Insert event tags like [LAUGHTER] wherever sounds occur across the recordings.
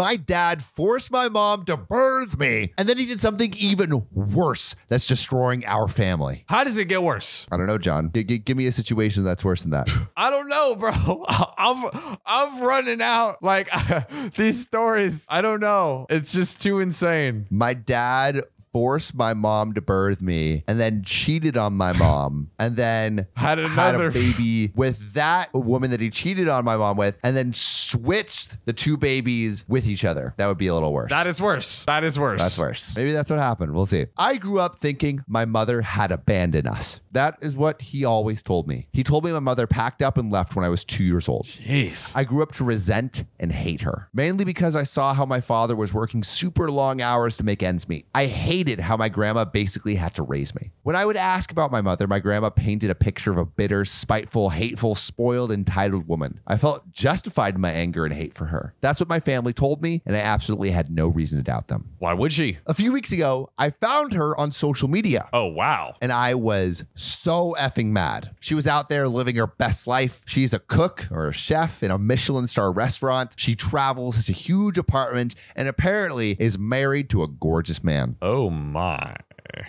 My dad forced my mom to birth me, and then he did something even worse that's destroying our family. How does it get worse? I don't know, John. G- g- give me a situation that's worse than that. [LAUGHS] I don't know, bro. [LAUGHS] I'm I'm running out like [LAUGHS] these stories. I don't know. It's just too insane. my dad forced my mom to birth me and then cheated on my mom [LAUGHS] and then Had had another- a [LAUGHS] baby with that woman that he cheated on my mom with and then switched the two babies with each other. That would be a little worse. That is worse. That is worse. That's worse. Maybe that's what happened. We'll see. I grew up thinking my mother had abandoned us. That is what he always told me. He told me my mother packed up and left when I was two years old. Jeez. I grew up to resent and hate her, mainly because I saw how my father was working super long hours to make ends meet. I hated how my grandma basically had to raise me. When I would ask about my mother, my grandma painted a picture of a bitter, spiteful, hateful, spoiled, entitled woman. I felt justified in my anger and hate for her. That's what my family told me, and I absolutely had no reason to doubt them. Why would she? A few weeks ago, I found her on social media. Oh wow. And I was so effing mad. She was out there living her best life. She's a cook or a chef in a Michelin star restaurant. She travels, has a huge apartment, and apparently is married to a gorgeous man. Oh my.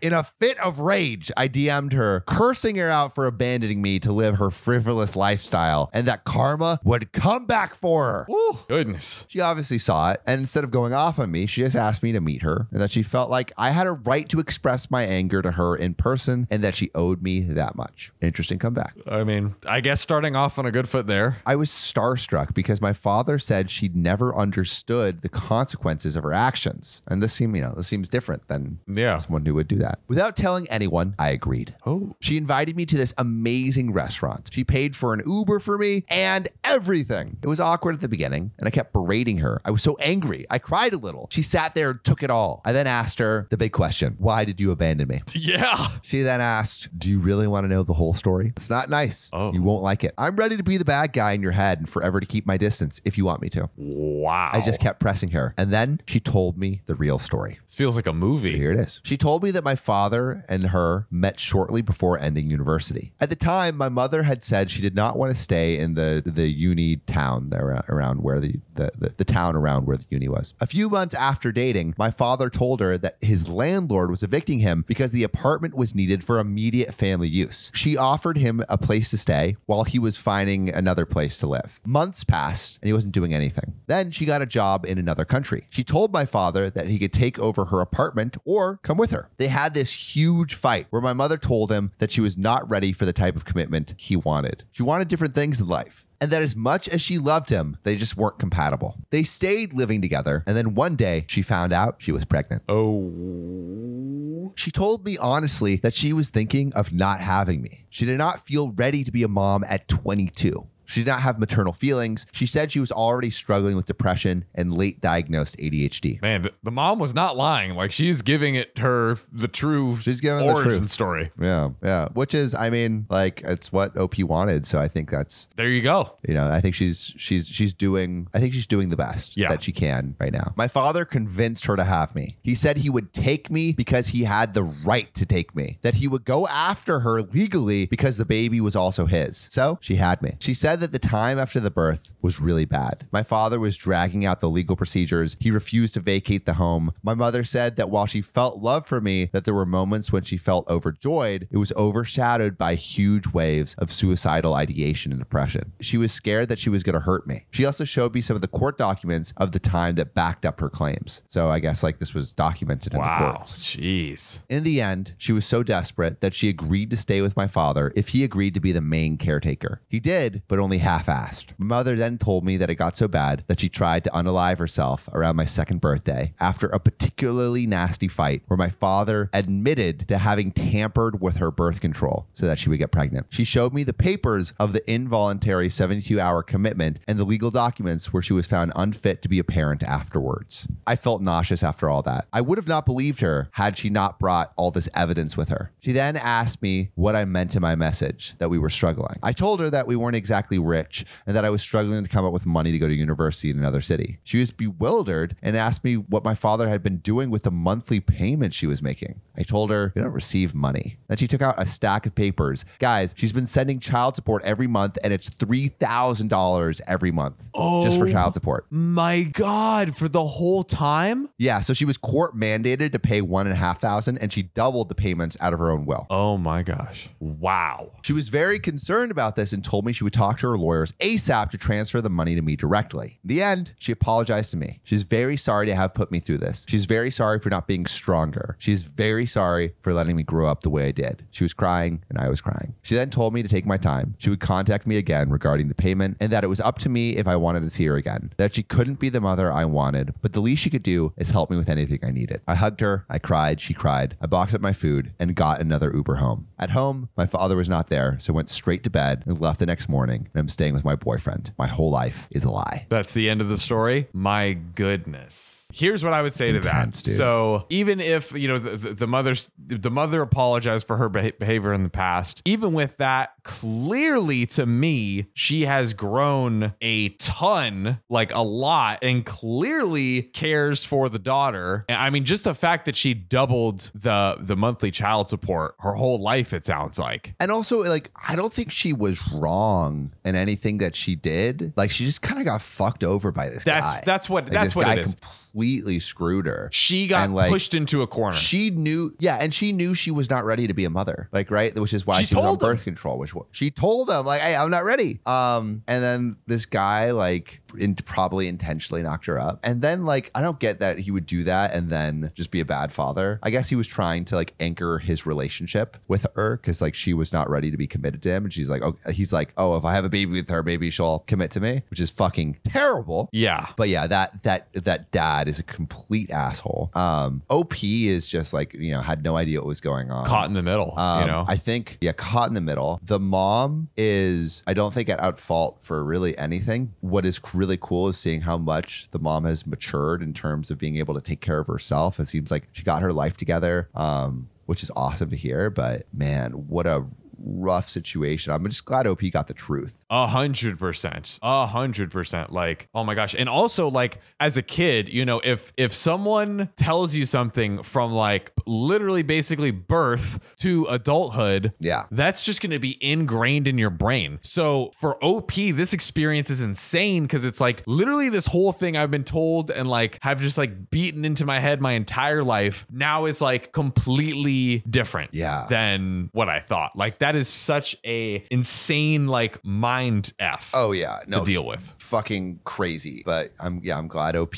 In a fit of rage, I DM'd her, cursing her out for abandoning me to live her frivolous lifestyle and that karma would come back for her. Woo. Goodness. She obviously saw it, and instead of going off on me, she just asked me to meet her, and that she felt like I had a right to express my anger to her in person, and that she owed me that much. Interesting comeback. I mean, I guess starting off on a good foot there. I was starstruck because my father said she'd never understood the consequences of her actions, and this seemed, you know, this seems different than Yeah. someone who would do that. Without telling anyone, I agreed. Oh. She invited me to this amazing restaurant. She paid for an Uber for me and everything. It was awkward at the beginning, and I kept berating her. I was so angry. I cried a little. She sat there and took it all. I then asked her the big question Why did you abandon me? Yeah. She then asked, Do you really want to know the whole story? It's not nice. Oh. You won't like it. I'm ready to be the bad guy in your head and forever to keep my distance if you want me to. Wow. I just kept pressing her. And then she told me the real story. This feels like a movie. Here it is. She told me that my father and her met shortly before ending university. At the time, my mother had said she did not want to stay in the the uni town there around where the, the, the, the town around where the uni was. A few months after dating, my father told her that his landlord was evicting him because the apartment was needed for immediate family use. She offered him a place to stay while he was finding another place to live. Months passed and he wasn't doing anything. Then she got a job in another country. She told my father that he could take over her apartment or come with her. They had this huge fight where my mother told him that she was not ready for the type of commitment he wanted. She wanted different things in life and that as much as she loved him, they just weren't compatible. They stayed living together, and then one day she found out she was pregnant. Oh. She told me honestly that she was thinking of not having me. She did not feel ready to be a mom at 22. She did not have maternal feelings. She said she was already struggling with depression and late diagnosed ADHD. Man, the, the mom was not lying. Like she's giving it her the true She's giving the origin truth. story. Yeah, yeah. Which is, I mean, like it's what OP wanted. So I think that's, There you go. you know, I think she's she's she's doing, I think she's doing the best Yeah. that she can right now. My father convinced her to have me. He said he would take me because he had the right to take me. That he would go after her legally because the baby was also his. So she had me. She said that the time after the birth was really bad. My father was dragging out the legal procedures. He refused to vacate the home. My mother said that while she felt love for me, that there were moments when she felt overjoyed, it was overshadowed by huge waves of suicidal ideation and depression. She was scared that she was going to hurt me. She also showed me some of the court documents of the time that backed up her claims. So I guess like this was documented in the Wow. courts. Jeez. In the end, she was so desperate that she agreed to stay with my father if he agreed to be the main caretaker. He did, but only half assed. My mother then told me that it got so bad that she tried to unalive herself around my second birthday after a particularly nasty fight where my father admitted to having tampered with her birth control so that she would get pregnant. She showed me the papers of the involuntary 72 hour commitment and the legal documents where she was found unfit to be a parent afterwards. I felt nauseous after all that. I would have not believed her had she not brought all this evidence with her. She then asked me what I meant in my message that we were struggling. I told her that we weren't exactly rich and that I was struggling to come up with money to go to university in another city. She was bewildered and asked me what my father had been doing with the monthly payment she was making. I told her, You don't receive money. Then she took out a stack of papers. Guys, she's been sending child support every month and it's $3,000 every month just for Oh. child support. My God, for the whole time? Yeah, so she was court mandated to pay one and a half thousand, and she doubled the payments out of her own will. Oh my gosh. Wow. She was very concerned about this and told me she would talk to her lawyers ASAP to transfer the money to me directly. In the end, she apologized to me. She's very sorry to have put me through this. She's very sorry for not being stronger. She's very sorry for letting me grow up the way I did. She was crying and I was crying. She then told me to take my time. She would contact me again regarding the payment and that it was up to me if I wanted to see her again. That she couldn't be the mother I wanted, but the least she could do is help me with anything I needed. I hugged her, I cried, she cried. I boxed up my food and got another Uber home. At home, my father was not there, so I went straight to bed and left the next morning, and I'm staying with my boyfriend. My whole life is a lie. That's the end of the story. My goodness. Here's what I would say Intense, to that. dude. So even if you know the, the, the mother's the mother apologized for her behavior in the past, even with that, clearly to me she has grown a ton, like a lot, and clearly cares for the daughter. And I mean, just the fact that she doubled the the monthly child support her whole life, it sounds like. And also, like, I don't think she was wrong in anything that she did. Like, she just kind of got fucked over by this That's guy. that's what Like, that's what it is. Completely screwed her. She got and, like, pushed into a corner. She knew, yeah, and she knew she was not ready to be a mother, like right, which is why She she, was on birth control. Which she told him, like, "Hey, I'm not ready." Um, and then this guy, like, in, probably intentionally knocked her up, and then like, I don't get that he would do that and then just be a bad father. I guess he was trying to like anchor his relationship with her because like she was not ready to be committed to him, and she's like, oh, he's like, oh, if I have a baby with her, maybe she'll commit to me, which is fucking terrible. yeah. But yeah, that that that dad is a complete asshole. Um, OP is just like you know had no idea what was going on. Caught in the middle, Um, you know. I think yeah, caught in the middle. The mom is I don't think at out fault for really anything. What is really cool is seeing how much the mom has matured in terms of being able to take care of herself. It seems like she got her life together, um, which is awesome to hear. But man, what a rough situation. I'm just glad OP got the truth. A hundred percent. A hundred percent. Like, oh my gosh. And also, like, as a kid, you know, if if someone tells you something from like literally basically birth to adulthood, Yeah. that's just gonna be ingrained in your brain. So for OP, this experience is insane because it's like literally this whole thing I've been told and like have just like beaten into my head my entire life now is like completely different Yeah. than what I thought. Like that is such a insane like mind f Oh yeah, no to deal with. fucking crazy. But I'm yeah, I'm glad OP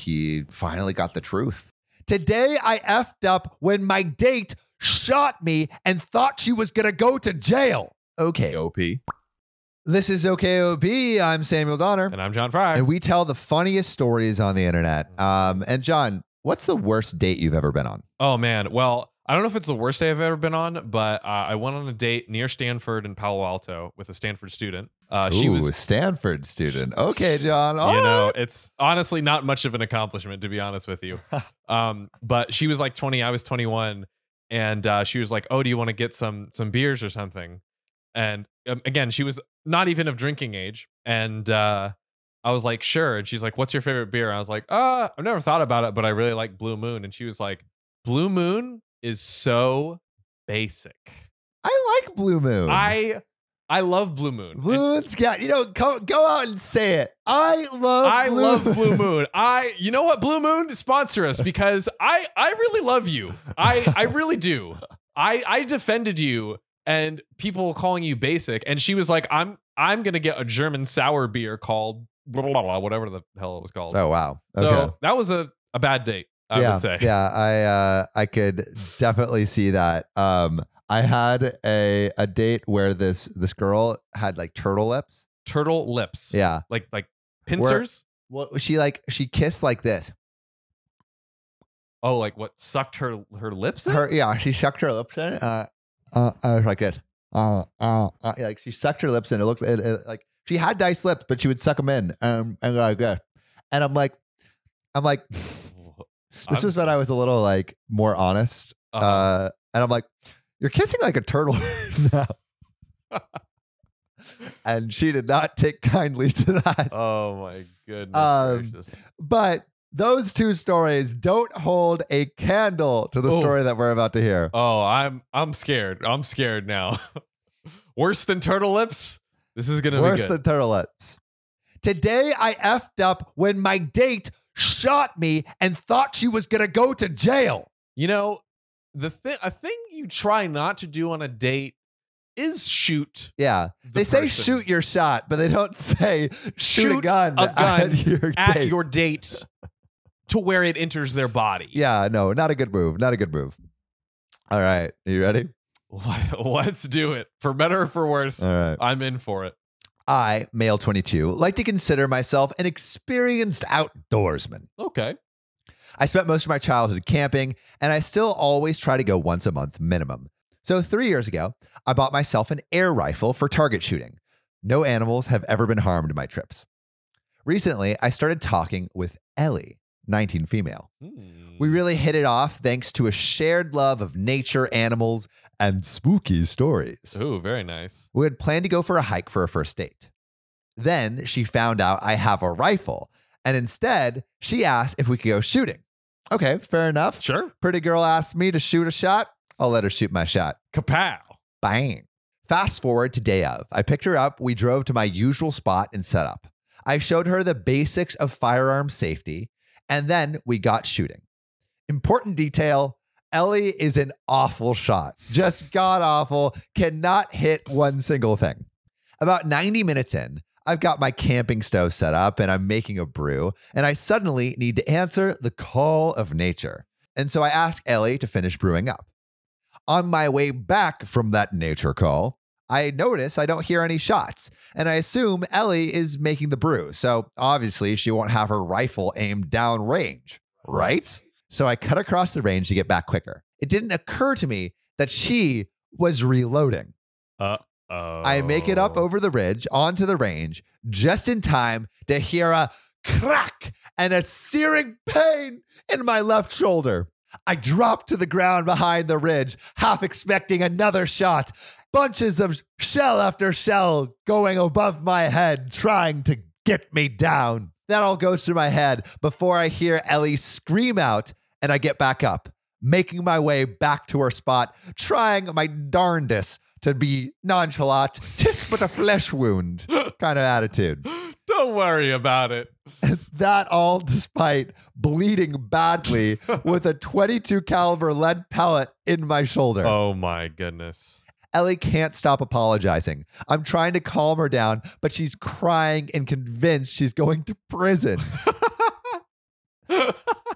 finally got the truth. Today I effed up when my date shot me and thought she was going to go to jail. Okay. OP. This is OKOP. I'm Samuel Donner. And I'm John Fry. And we tell the funniest stories on the internet. Um, and John, what's the worst date you've ever been on? Oh man. Well, I don't know if it's the worst day I've ever been on, but uh, I went on a date near Stanford in Palo Alto with a Stanford student. Uh, she Ooh, was, a Stanford student. Okay, John. you All know, right. it's honestly not much of an accomplishment to be honest with you. [LAUGHS] um, but she was like 20, I was 21, and uh, she was like, "Oh, do you want to get some some beers or something?" And um, again, she was not even of drinking age, and uh, I was like, "Sure." And she's like, "What's your favorite beer?" I was like, "Uh, I've never thought about it, but I really like Blue Moon." And she was like, "Blue Moon is so basic." I like Blue Moon. I I love Blue Moon. Blue Moon's got, you know, go, go out and say it. I love I Blue love Moon. Blue Moon. [LAUGHS] I you know what Blue Moon sponsor us because I I really love you. I I really do. I I defended you and people calling you basic and she was like I'm I'm going to get a German sour beer called blah, blah, blah, whatever the hell it was called. Oh, wow. so that was a a bad date, I yeah, would say. Yeah, I uh, I could definitely see that. Um, I had a a date where this this girl had like turtle lips. Turtle lips. Yeah. Like like pincers? Well, she like she kissed like this. Oh, like what sucked her her lips in? Her yeah, she sucked her lips in. Uh, uh, I was like it. Uh, uh, uh, like she sucked her lips in. It looked it, it- like she had nice lips, but she would suck them in. Um, and like this. And I'm like, I'm like, [LAUGHS] this I'm- was when I was a little like more honest. Uh-huh. Uh, and I'm like, you're kissing like a turtle [LAUGHS] now. [LAUGHS] and she did not take kindly to that. Oh my goodness Um, gracious. But those two stories don't hold a candle to the Oh. story that we're about to hear. Oh, I'm I'm scared. I'm scared now. [LAUGHS] Worse than turtle lips. This is gonna Worse be good. than turtle lips. Today I effed up when my date shot me and thought she was gonna go to jail. you know, the thing a thing you try not to do on a date is shoot. Yeah. the they say person shoot your shot, but they don't say shoot, a gun, a gun at [LAUGHS] your at date. your date to where it enters their body. yeah, no, not a good move. Not a good move. All right. Are you ready? [LAUGHS] Let's do it. For better or for worse, All right. I'm in for it. I, male 22, like to consider myself an experienced outdoorsman. Okay. I spent most of my childhood camping, and I still always try to go once a month minimum. So, three years ago, I bought myself an air rifle for target shooting. No animals have ever been harmed in my trips. Recently, I started talking with Ellie, 19 female. Hmm. We really hit it off thanks to a shared love of nature, animals, and spooky stories. Ooh, very nice. We had planned to go for a hike for a first date. Then she found out I have a rifle, and instead, she asked if we could go shooting. Okay, fair enough. Sure. Pretty girl asked me to shoot a shot. I'll let her shoot my shot. Kapow. Bang. Fast forward to day of. I picked her up. We drove to my usual spot and set up. I showed her the basics of firearm safety, and then we got shooting. Important detail Ellie is an awful shot, just god awful, cannot hit one single thing. About 90 minutes in, I've got my camping stove set up and I'm making a brew, and I suddenly need to answer the call of nature. And so I ask Ellie to finish brewing up. On my way back from that nature call, I notice I don't hear any shots, and I assume Ellie is making the brew. So obviously, she won't have her rifle aimed down range, right? So I cut across the range to get back quicker. It didn't occur to me that she was reloading. Uh, Oh. I make it up oh. over the ridge onto the range just in time to hear a crack and a searing pain in my left shoulder. I drop to the ground behind the ridge, half expecting another shot. Bunches of shell after shell going above my head, trying to get me down. That all goes through my head before I hear Ellie scream out and I get back up, making my way back to her spot, trying my darndest to be nonchalant, tis but a flesh wound kind of attitude. [LAUGHS] Don't worry about it. [LAUGHS] That all despite bleeding badly [LAUGHS] with a 22 caliber lead pellet in my shoulder. Oh my goodness. Ellie can't stop apologizing. I'm trying to calm her down, but she's crying and convinced she's going to prison.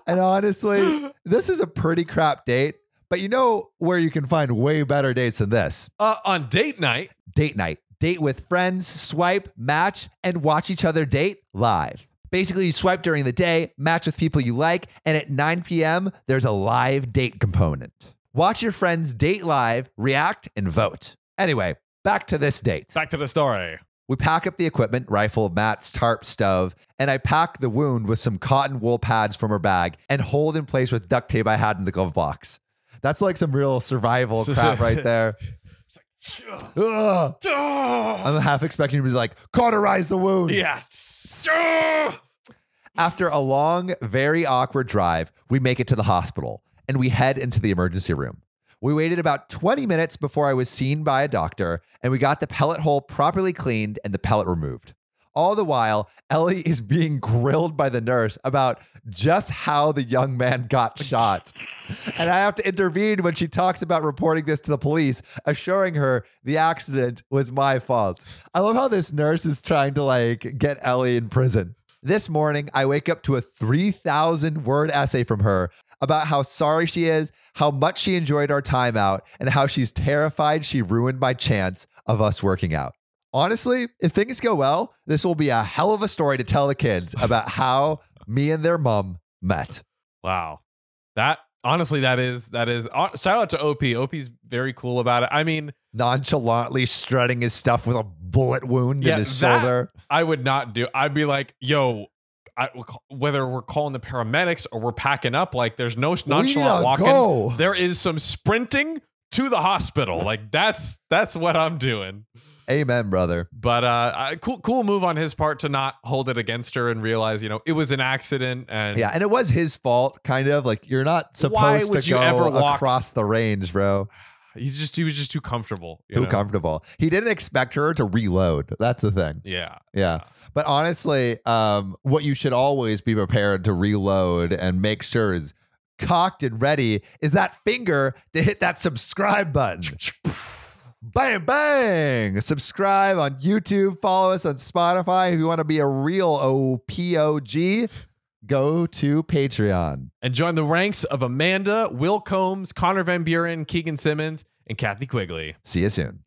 and honestly, this is a pretty crap date, but you know where you can find way better dates than this Uh, on date night. date night. Date with friends, swipe, match, and watch each other date live. Basically, you swipe during the day, match with people you like, and at 9 p.m., there's a live date component. Watch your friends date live, react, and vote. Anyway, back to this date. Back to the story. We pack up the equipment, rifle, mats, tarp, stove, and I pack the wound with some cotton wool pads from her bag and hold in place with duct tape I had in the glove box. That's like some real survival crap right there. [LAUGHS] Ugh. I'm half expecting to be like, cauterize the wound. Yeah. After a long, very awkward drive, we make it to the hospital and we head into the emergency room. We waited about 20 minutes before I was seen by a doctor and we got the pellet hole properly cleaned and the pellet removed. All the while, Ellie [LAUGHS] is being grilled by the nurse about just how the young man got [LAUGHS] shot. and I have to intervene when she talks about reporting this to the police, assuring her the accident was my fault. I love how this nurse is trying to like get Ellie in prison. This morning, I wake up to a 3,000 word essay from her about how sorry she is, how much she enjoyed our time out, and how she's terrified she ruined my chance of us working out. Honestly, if things go well, this will be a hell of a story to tell the kids [LAUGHS] about how me and their mom met. Wow. That honestly, that is that is uh, shout out to OP. OP's very cool about it. I mean, Nonchalantly strutting his stuff with a bullet wound Yeah, in his shoulder. I would not do. I'd be like, yo. I, whether we're calling the paramedics or we're packing up, like there's no nonchalant walking. go. There is some sprinting to the hospital. Like that's that's what I'm doing. Amen, brother. But uh, cool, cool move on his part to not hold it against her and realize, you know, it was an accident. And Yeah, and it was his fault, kind of. Like you're not supposed to go ever walk- across the range, bro. he's just he was just too comfortable. you Too know? comfortable. He didn't expect her to reload. That's the thing. Yeah. Yeah. But honestly, um, what you should always be prepared to reload and make sure is cocked and ready is that finger to hit that subscribe button. [LAUGHS] bang, bang. Subscribe on YouTube. Follow us on Spotify. If you want to be a real OPOG, go to Patreon. And join the ranks of Amanda, Will Combs, Connor Van Buren, Keegan Simmons, and Kathy Quigley. See you soon.